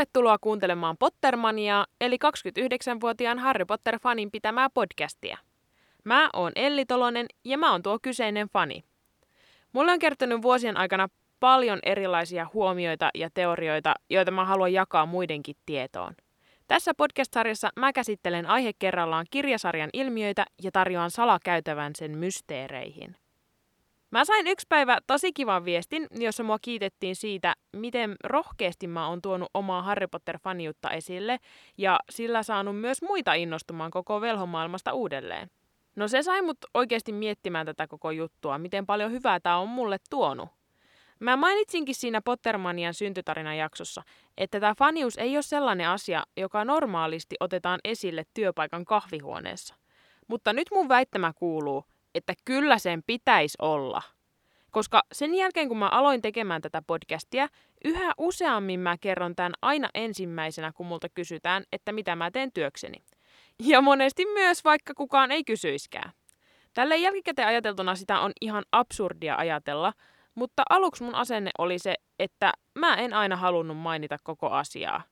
Tervetuloa kuuntelemaan Pottermaniaa, eli 29-vuotiaan Harry Potter-fanin pitämää podcastia. Mä oon Elli Tolonen ja mä oon tuo kyseinen fani. Mulle on kertonut vuosien aikana paljon erilaisia huomioita ja teorioita, joita mä haluan jakaa muidenkin tietoon. Tässä podcast-sarjassa mä käsittelen aihe kerrallaan kirjasarjan ilmiöitä ja tarjoan salakäytävän sen mysteereihin. Mä sain yksi päivä tosi kivan viestin, jossa mua kiitettiin siitä, miten rohkeasti mä oon tuonut omaa Harry Potter-faniutta esille ja sillä saanut myös muita innostumaan koko velhomaailmasta uudelleen. No se sai mut oikeasti miettimään tätä koko juttua, miten paljon hyvää tää on mulle tuonut. Mä mainitsinkin siinä Pottermanian syntytarinan jaksossa, että tämä fanius ei ole sellainen asia, joka normaalisti otetaan esille työpaikan kahvihuoneessa. Mutta nyt mun väittämä kuuluu, että kyllä sen pitäisi olla. Koska sen jälkeen, kun mä aloin tekemään tätä podcastia, yhä useammin mä kerron tämän aina ensimmäisenä, kun multa kysytään, että mitä mä teen työkseni. Ja monesti myös, vaikka kukaan ei kysyiskään. Tälle jälkikäteen ajateltuna sitä on ihan absurdia ajatella, mutta aluksi mun asenne oli se, että mä en aina halunnut mainita koko asiaa.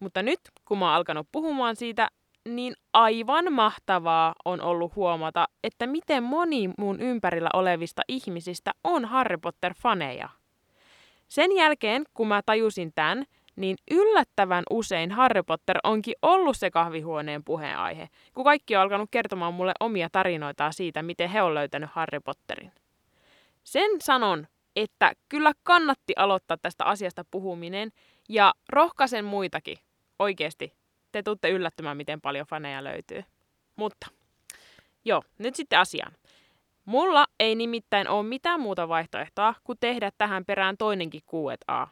Mutta nyt, kun mä oon alkanut puhumaan siitä, niin aivan mahtavaa on ollut huomata, että miten moni mun ympärillä olevista ihmisistä on Harry Potter-faneja. Sen jälkeen, kun mä tajusin tämän, niin yllättävän usein Harry Potter onkin ollut se kahvihuoneen puheenaihe, kun kaikki on alkanut kertomaan mulle omia tarinoita siitä, miten he on löytänyt Harry Potterin. Sen sanon, että kyllä kannatti aloittaa tästä asiasta puhuminen ja rohkaisen muitakin oikeasti te tutte yllättymään, miten paljon faneja löytyy. Mutta, joo, nyt sitten asiaan. Mulla ei nimittäin ole mitään muuta vaihtoehtoa kuin tehdä tähän perään toinenkin Q&A.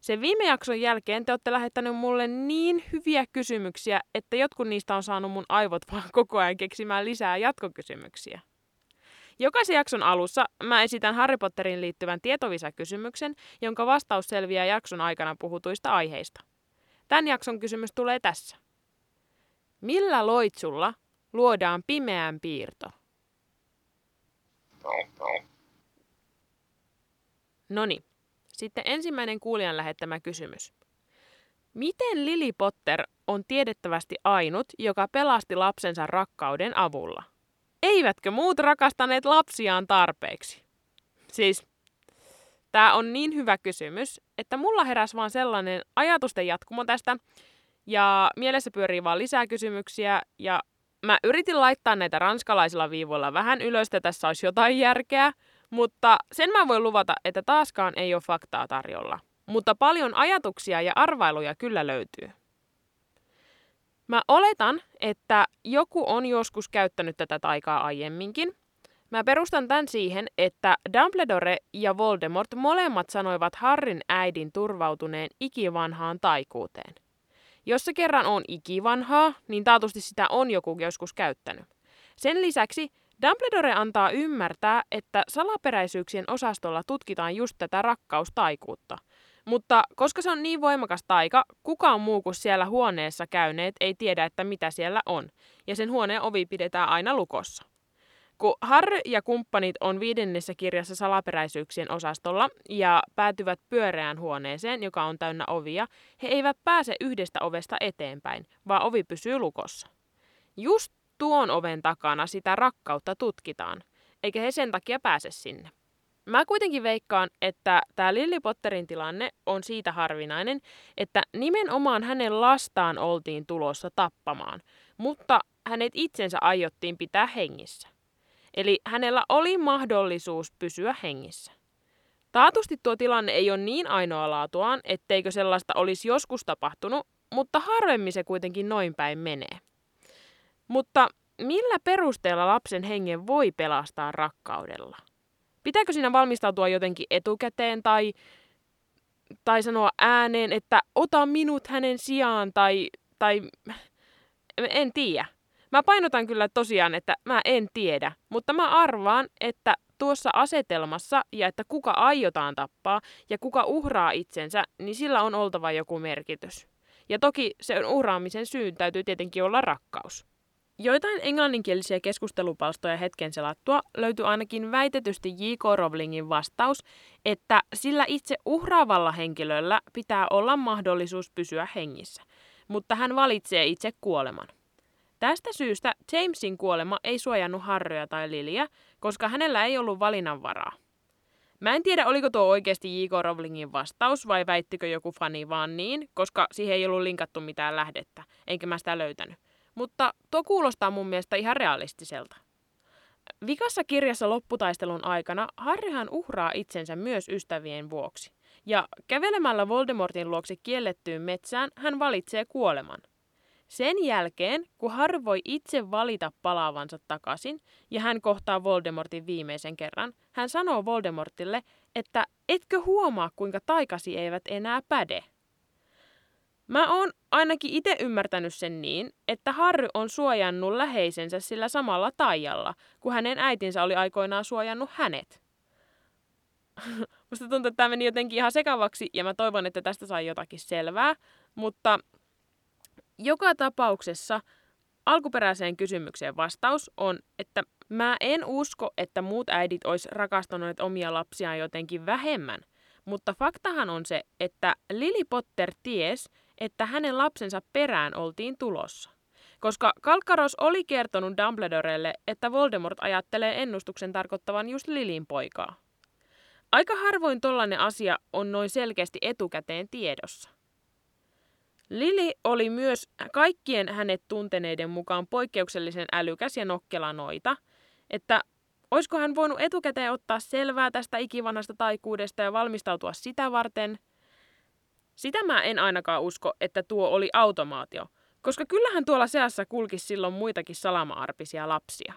Sen viime jakson jälkeen te olette lähettänyt mulle niin hyviä kysymyksiä, että jotkut niistä on saanut mun aivot vaan koko ajan keksimään lisää jatkokysymyksiä. Jokaisen jakson alussa mä esitän Harry Potterin liittyvän tietovisakysymyksen, jonka vastaus selviää jakson aikana puhutuista aiheista. Tämän jakson kysymys tulee tässä. Millä loitsulla luodaan pimeän piirto? Noni, sitten ensimmäinen kuulijan lähettämä kysymys. Miten Lily Potter on tiedettävästi ainut, joka pelasti lapsensa rakkauden avulla? Eivätkö muut rakastaneet lapsiaan tarpeeksi? Siis Tämä on niin hyvä kysymys, että mulla heräsi vaan sellainen ajatusten jatkumo tästä, ja mielessä pyörii vaan lisää kysymyksiä, ja mä yritin laittaa näitä ranskalaisilla viivoilla vähän ylös, että tässä olisi jotain järkeä, mutta sen mä voin luvata, että taaskaan ei ole faktaa tarjolla. Mutta paljon ajatuksia ja arvailuja kyllä löytyy. Mä oletan, että joku on joskus käyttänyt tätä taikaa aiemminkin, Mä perustan tämän siihen, että Dumbledore ja Voldemort molemmat sanoivat Harrin äidin turvautuneen ikivanhaan taikuuteen. Jos se kerran on ikivanhaa, niin taatusti sitä on joku joskus käyttänyt. Sen lisäksi Dumbledore antaa ymmärtää, että salaperäisyyksien osastolla tutkitaan just tätä rakkaustaikuutta. Mutta koska se on niin voimakas taika, kukaan muu kuin siellä huoneessa käyneet ei tiedä, että mitä siellä on, ja sen huoneen ovi pidetään aina lukossa. Kun Harry ja kumppanit on viidennessä kirjassa salaperäisyyksien osastolla ja päätyvät pyöreään huoneeseen, joka on täynnä ovia, he eivät pääse yhdestä ovesta eteenpäin, vaan ovi pysyy lukossa. Just tuon oven takana sitä rakkautta tutkitaan, eikä he sen takia pääse sinne. Mä kuitenkin veikkaan, että tämä Lily Potterin tilanne on siitä harvinainen, että nimenomaan hänen lastaan oltiin tulossa tappamaan, mutta hänet itsensä aiottiin pitää hengissä. Eli hänellä oli mahdollisuus pysyä hengissä. Taatusti tuo tilanne ei ole niin ainoa laatuaan, etteikö sellaista olisi joskus tapahtunut, mutta harvemmin se kuitenkin noin päin menee. Mutta millä perusteella lapsen hengen voi pelastaa rakkaudella? Pitääkö siinä valmistautua jotenkin etukäteen tai, tai sanoa ääneen, että ota minut hänen sijaan tai, tai en tiedä. Mä painotan kyllä tosiaan, että mä en tiedä, mutta mä arvaan, että tuossa asetelmassa ja että kuka aiotaan tappaa ja kuka uhraa itsensä, niin sillä on oltava joku merkitys. Ja toki sen uhraamisen syyn täytyy tietenkin olla rakkaus. Joitain englanninkielisiä keskustelupalstoja hetken selattua löytyi ainakin väitetysti J.K. Rowlingin vastaus, että sillä itse uhraavalla henkilöllä pitää olla mahdollisuus pysyä hengissä, mutta hän valitsee itse kuoleman. Tästä syystä Jamesin kuolema ei suojannut Harrya tai Lilia, koska hänellä ei ollut valinnanvaraa. Mä en tiedä, oliko tuo oikeasti J.K. Rowlingin vastaus vai väittikö joku fani vaan niin, koska siihen ei ollut linkattu mitään lähdettä, enkä mä sitä löytänyt. Mutta tuo kuulostaa mun mielestä ihan realistiselta. Vikassa kirjassa lopputaistelun aikana Harryhan uhraa itsensä myös ystävien vuoksi. Ja kävelemällä Voldemortin luokse kiellettyyn metsään hän valitsee kuoleman. Sen jälkeen, kun Harry voi itse valita palaavansa takaisin ja hän kohtaa Voldemortin viimeisen kerran, hän sanoo Voldemortille, että etkö huomaa kuinka taikasi eivät enää päde. Mä oon ainakin itse ymmärtänyt sen niin, että Harry on suojannut läheisensä sillä samalla taijalla, kun hänen äitinsä oli aikoinaan suojannut hänet. Musta tuntuu, että tämä meni jotenkin ihan sekavaksi ja mä toivon, että tästä sai jotakin selvää, mutta joka tapauksessa alkuperäiseen kysymykseen vastaus on, että mä en usko, että muut äidit olisi rakastaneet omia lapsiaan jotenkin vähemmän. Mutta faktahan on se, että Lily Potter ties, että hänen lapsensa perään oltiin tulossa. Koska Kalkaros oli kertonut Dumbledorelle, että Voldemort ajattelee ennustuksen tarkoittavan just Lilin poikaa. Aika harvoin tollainen asia on noin selkeästi etukäteen tiedossa. Lili oli myös kaikkien hänet tunteneiden mukaan poikkeuksellisen älykäs ja nokkela noita, että olisiko hän voinut etukäteen ottaa selvää tästä ikivanhasta taikuudesta ja valmistautua sitä varten. Sitä mä en ainakaan usko, että tuo oli automaatio, koska kyllähän tuolla seassa kulki silloin muitakin salama-arpisia lapsia.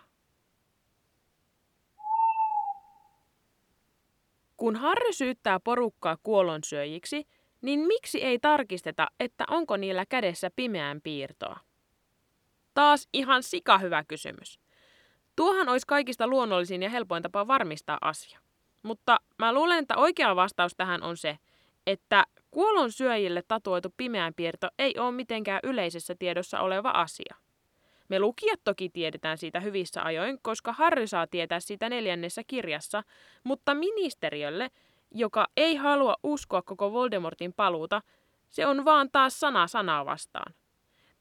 Kun Harry syyttää porukkaa kuolonsyöjiksi, niin miksi ei tarkisteta, että onko niillä kädessä pimeän piirtoa? Taas ihan sika hyvä kysymys. Tuohan olisi kaikista luonnollisin ja helpoin tapa varmistaa asia. Mutta mä luulen, että oikea vastaus tähän on se, että kuolon syöjille tatuoitu pimeän piirto ei ole mitenkään yleisessä tiedossa oleva asia. Me lukijat toki tiedetään siitä hyvissä ajoin, koska Harry saa tietää siitä neljännessä kirjassa, mutta ministeriölle joka ei halua uskoa koko Voldemortin paluuta, se on vaan taas sana sanaa vastaan.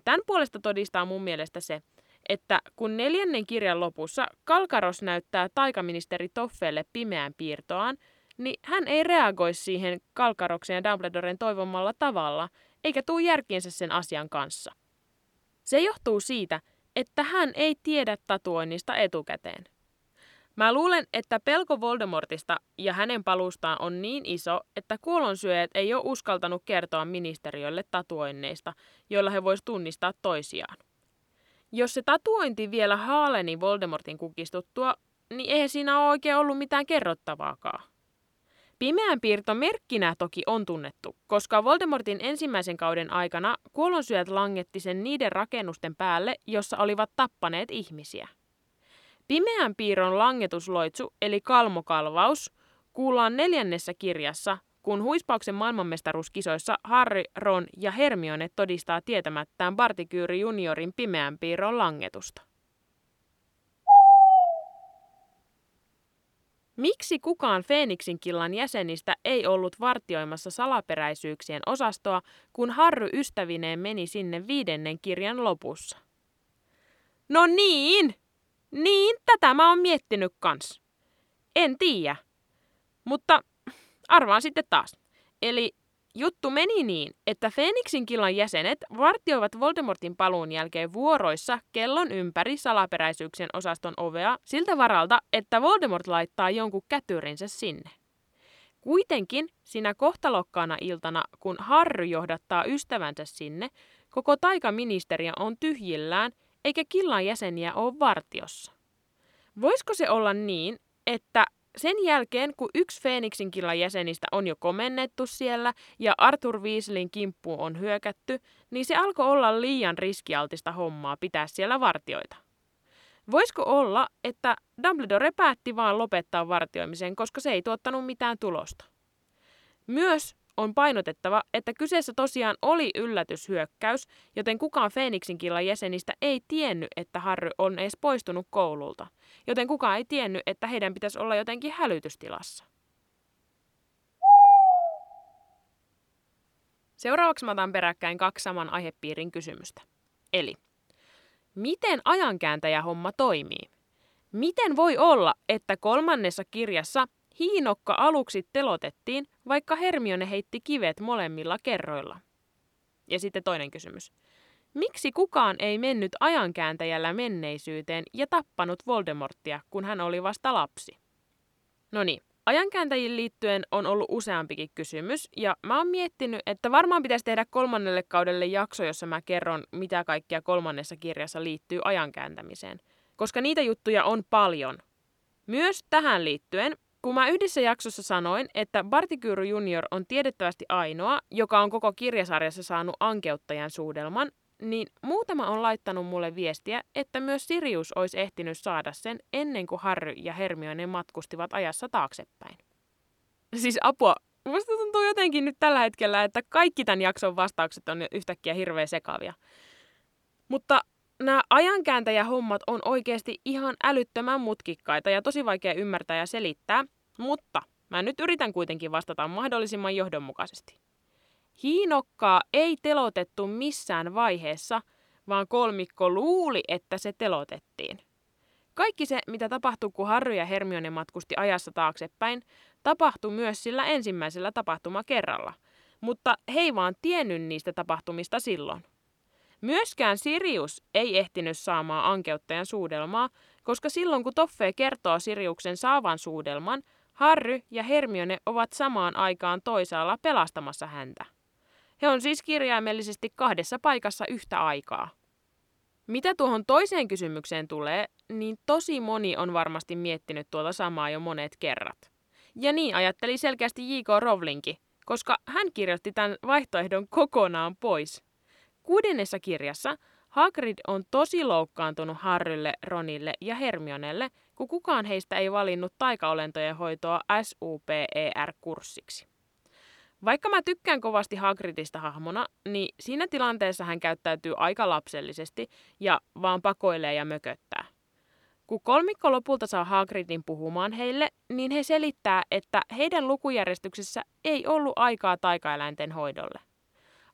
Tämän puolesta todistaa mun mielestä se, että kun neljännen kirjan lopussa Kalkaros näyttää taikaministeri Toffeelle pimeän piirtoaan, niin hän ei reagoi siihen Kalkaroksen ja Dumbledoren toivomalla tavalla, eikä tuu järkiensä sen asian kanssa. Se johtuu siitä, että hän ei tiedä tatuoinnista etukäteen. Mä luulen, että pelko Voldemortista ja hänen palustaan on niin iso, että kuolonsyöjät ei ole uskaltanut kertoa ministeriölle tatuoinneista, joilla he vois tunnistaa toisiaan. Jos se tatuointi vielä haaleni Voldemortin kukistuttua, niin eihän siinä ole oikein ollut mitään kerrottavaakaan. Pimeän piirto merkkinä toki on tunnettu, koska Voldemortin ensimmäisen kauden aikana kuolonsyöjät langetti sen niiden rakennusten päälle, jossa olivat tappaneet ihmisiä. Pimeän piirron langetusloitsu eli kalmokalvaus kuullaan neljännessä kirjassa, kun huispauksen maailmanmestaruuskisoissa Harry, Ron ja Hermione todistaa tietämättään Bartikyyri juniorin pimeän piirron langetusta. Miksi kukaan Feeniksin killan jäsenistä ei ollut vartioimassa salaperäisyyksien osastoa, kun Harry ystävineen meni sinne viidennen kirjan lopussa? No niin, niin, tätä mä oon miettinyt kans. En tiedä. Mutta arvaan sitten taas. Eli juttu meni niin, että Phoenixin killan jäsenet vartioivat Voldemortin paluun jälkeen vuoroissa kellon ympäri salaperäisyyksien osaston ovea siltä varalta, että Voldemort laittaa jonkun kätyrinsä sinne. Kuitenkin sinä kohtalokkaana iltana, kun Harry johdattaa ystävänsä sinne, koko taikaministeriö on tyhjillään eikä killan jäseniä ole vartiossa. Voisiko se olla niin, että sen jälkeen, kun yksi Phoenixin killan jäsenistä on jo komennettu siellä ja Arthur Weasleyin kimppuun on hyökätty, niin se alkoi olla liian riskialtista hommaa pitää siellä vartioita. Voisiko olla, että Dumbledore päätti vaan lopettaa vartioimisen, koska se ei tuottanut mitään tulosta? Myös on painotettava, että kyseessä tosiaan oli yllätyshyökkäys, joten kukaan Phoenixin killan jäsenistä ei tiennyt, että Harry on edes poistunut koululta. Joten kukaan ei tiennyt, että heidän pitäisi olla jotenkin hälytystilassa. Seuraavaksi mä otan peräkkäin kaksi saman aihepiirin kysymystä. Eli, miten ajankääntäjä homma toimii? Miten voi olla, että kolmannessa kirjassa hiinokka aluksi telotettiin, vaikka Hermione heitti kivet molemmilla kerroilla? Ja sitten toinen kysymys. Miksi kukaan ei mennyt ajankääntäjällä menneisyyteen ja tappanut Voldemorttia, kun hän oli vasta lapsi? No niin, Ajankääntäjiin liittyen on ollut useampikin kysymys, ja mä oon miettinyt, että varmaan pitäisi tehdä kolmannelle kaudelle jakso, jossa mä kerron, mitä kaikkia kolmannessa kirjassa liittyy ajankääntämiseen. Koska niitä juttuja on paljon. Myös tähän liittyen, kun mä yhdessä jaksossa sanoin, että Bartikyru Junior on tiedettävästi ainoa, joka on koko kirjasarjassa saanut ankeuttajan suudelman, niin muutama on laittanut mulle viestiä, että myös Sirius olisi ehtinyt saada sen ennen kuin Harry ja Hermione matkustivat ajassa taaksepäin. Siis apua, musta tuntuu jotenkin nyt tällä hetkellä, että kaikki tämän jakson vastaukset on yhtäkkiä hirveän sekavia. Mutta nämä ajankääntäjähommat on oikeasti ihan älyttömän mutkikkaita ja tosi vaikea ymmärtää ja selittää, mutta mä nyt yritän kuitenkin vastata mahdollisimman johdonmukaisesti. Hiinokkaa ei telotettu missään vaiheessa, vaan kolmikko luuli, että se telotettiin. Kaikki se, mitä tapahtui, kun Harry ja Hermione matkusti ajassa taaksepäin, tapahtui myös sillä ensimmäisellä tapahtumakerralla, mutta he ei vaan tiennyt niistä tapahtumista silloin. Myöskään Sirius ei ehtinyt saamaan ankeuttajan suudelmaa, koska silloin kun Toffe kertoo Siriuksen saavan suudelman, Harry ja Hermione ovat samaan aikaan toisaalla pelastamassa häntä. He on siis kirjaimellisesti kahdessa paikassa yhtä aikaa. Mitä tuohon toiseen kysymykseen tulee, niin tosi moni on varmasti miettinyt tuota samaa jo monet kerrat. Ja niin ajatteli selkeästi J.K. Rowlingkin, koska hän kirjoitti tämän vaihtoehdon kokonaan pois. Kuudennessa kirjassa Hagrid on tosi loukkaantunut Harrylle, Ronille ja Hermionelle, kun kukaan heistä ei valinnut taikaolentojen hoitoa SUPER-kurssiksi. Vaikka mä tykkään kovasti Hagridista hahmona, niin siinä tilanteessa hän käyttäytyy aika lapsellisesti ja vaan pakoilee ja mököttää. Kun kolmikko lopulta saa Hagridin puhumaan heille, niin he selittää, että heidän lukujärjestyksessä ei ollut aikaa taikaeläinten hoidolle.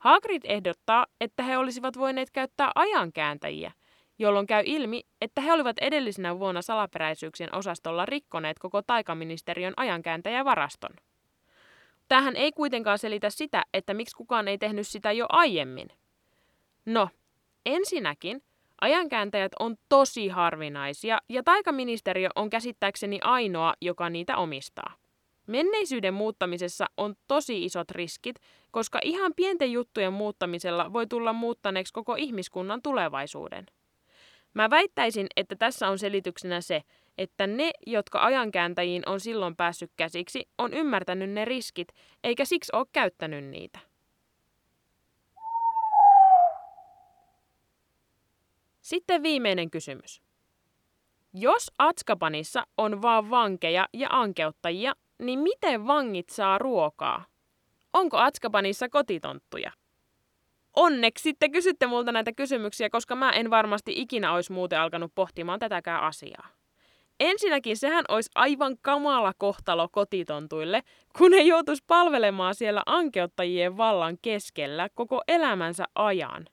Hagrid ehdottaa, että he olisivat voineet käyttää ajankääntäjiä, jolloin käy ilmi, että he olivat edellisenä vuonna salaperäisyyksien osastolla rikkoneet koko taikaministeriön ajankääntäjävaraston. Tähän ei kuitenkaan selitä sitä, että miksi kukaan ei tehnyt sitä jo aiemmin. No, ensinnäkin ajankääntäjät on tosi harvinaisia ja taikaministeriö on käsittääkseni ainoa, joka niitä omistaa. Menneisyyden muuttamisessa on tosi isot riskit, koska ihan pienten juttujen muuttamisella voi tulla muuttaneeksi koko ihmiskunnan tulevaisuuden. Mä väittäisin, että tässä on selityksenä se, että ne, jotka ajankääntäjiin on silloin päässyt käsiksi, on ymmärtänyt ne riskit, eikä siksi ole käyttänyt niitä. Sitten viimeinen kysymys. Jos Atskapanissa on vaan vankeja ja ankeuttajia, niin miten vangit saa ruokaa? Onko Atskapanissa kotitonttuja? Onneksi sitten kysytte multa näitä kysymyksiä, koska mä en varmasti ikinä olisi muuten alkanut pohtimaan tätäkään asiaa. Ensinnäkin sehän olisi aivan kamala kohtalo kotitontuille, kun he joutuisi palvelemaan siellä ankeuttajien vallan keskellä koko elämänsä ajan.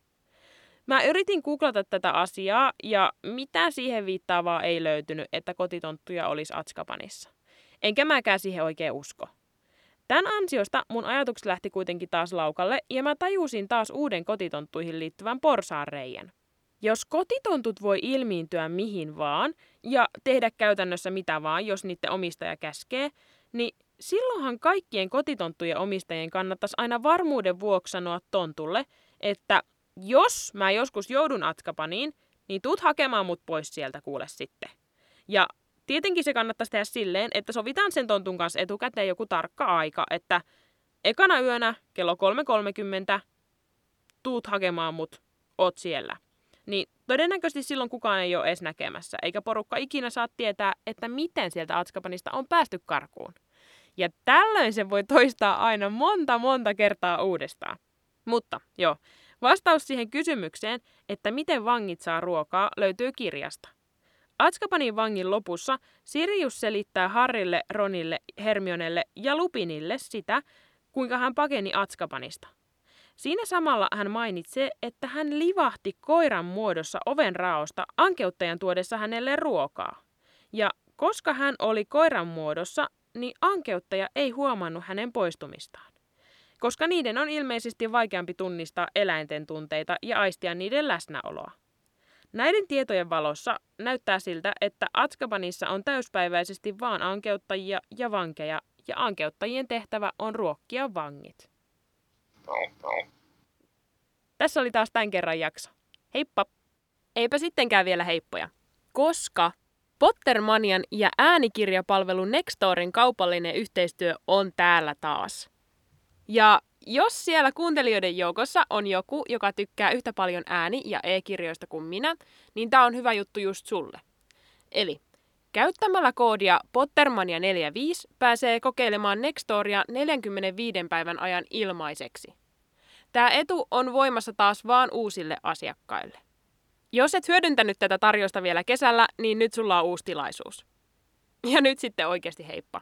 Mä yritin googlata tätä asiaa ja mitä siihen viittaavaa ei löytynyt, että kotitonttuja olisi Atskapanissa. Enkä mäkään siihen oikein usko. Tämän ansiosta mun ajatukset lähti kuitenkin taas laukalle ja mä tajusin taas uuden kotitonttuihin liittyvän porsaanreijän. Jos kotitontut voi ilmiintyä mihin vaan ja tehdä käytännössä mitä vaan, jos niiden omistaja käskee, niin silloinhan kaikkien kotitonttujen omistajien kannattaisi aina varmuuden vuoksi sanoa tontulle, että jos mä joskus joudun Atskapaniin, niin tuut hakemaan mut pois sieltä kuule sitten. Ja tietenkin se kannattaisi tehdä silleen, että sovitaan sen tontun kanssa etukäteen joku tarkka aika, että ekana yönä kello 3.30 tuut hakemaan mut, oot siellä niin todennäköisesti silloin kukaan ei ole edes näkemässä, eikä porukka ikinä saa tietää, että miten sieltä Atskapanista on päästy karkuun. Ja tällöin se voi toistaa aina monta monta kertaa uudestaan. Mutta joo, vastaus siihen kysymykseen, että miten vangit saa ruokaa, löytyy kirjasta. Atskapanin vangin lopussa Sirius selittää Harrille, Ronille, Hermionelle ja Lupinille sitä, kuinka hän pakeni Atskapanista. Siinä samalla hän mainitsee, että hän livahti koiran muodossa oven raosta ankeuttajan tuodessa hänelle ruokaa. Ja koska hän oli koiran muodossa, niin ankeuttaja ei huomannut hänen poistumistaan. Koska niiden on ilmeisesti vaikeampi tunnistaa eläinten tunteita ja aistia niiden läsnäoloa. Näiden tietojen valossa näyttää siltä, että Atskabanissa on täyspäiväisesti vaan ankeuttajia ja vankeja, ja ankeuttajien tehtävä on ruokkia vangit. Tässä oli taas tämän kerran jakso. Heippa! Eipä sittenkään vielä heippoja. Koska Pottermanian ja äänikirjapalvelu Nextorin kaupallinen yhteistyö on täällä taas. Ja jos siellä kuuntelijoiden joukossa on joku, joka tykkää yhtä paljon ääni- ja e-kirjoista kuin minä, niin tämä on hyvä juttu just sulle. Eli käyttämällä koodia Pottermania45 pääsee kokeilemaan Nextoria 45 päivän ajan ilmaiseksi. Tämä etu on voimassa taas vaan uusille asiakkaille. Jos et hyödyntänyt tätä tarjosta vielä kesällä, niin nyt sulla on uusi tilaisuus. Ja nyt sitten oikeasti heippa.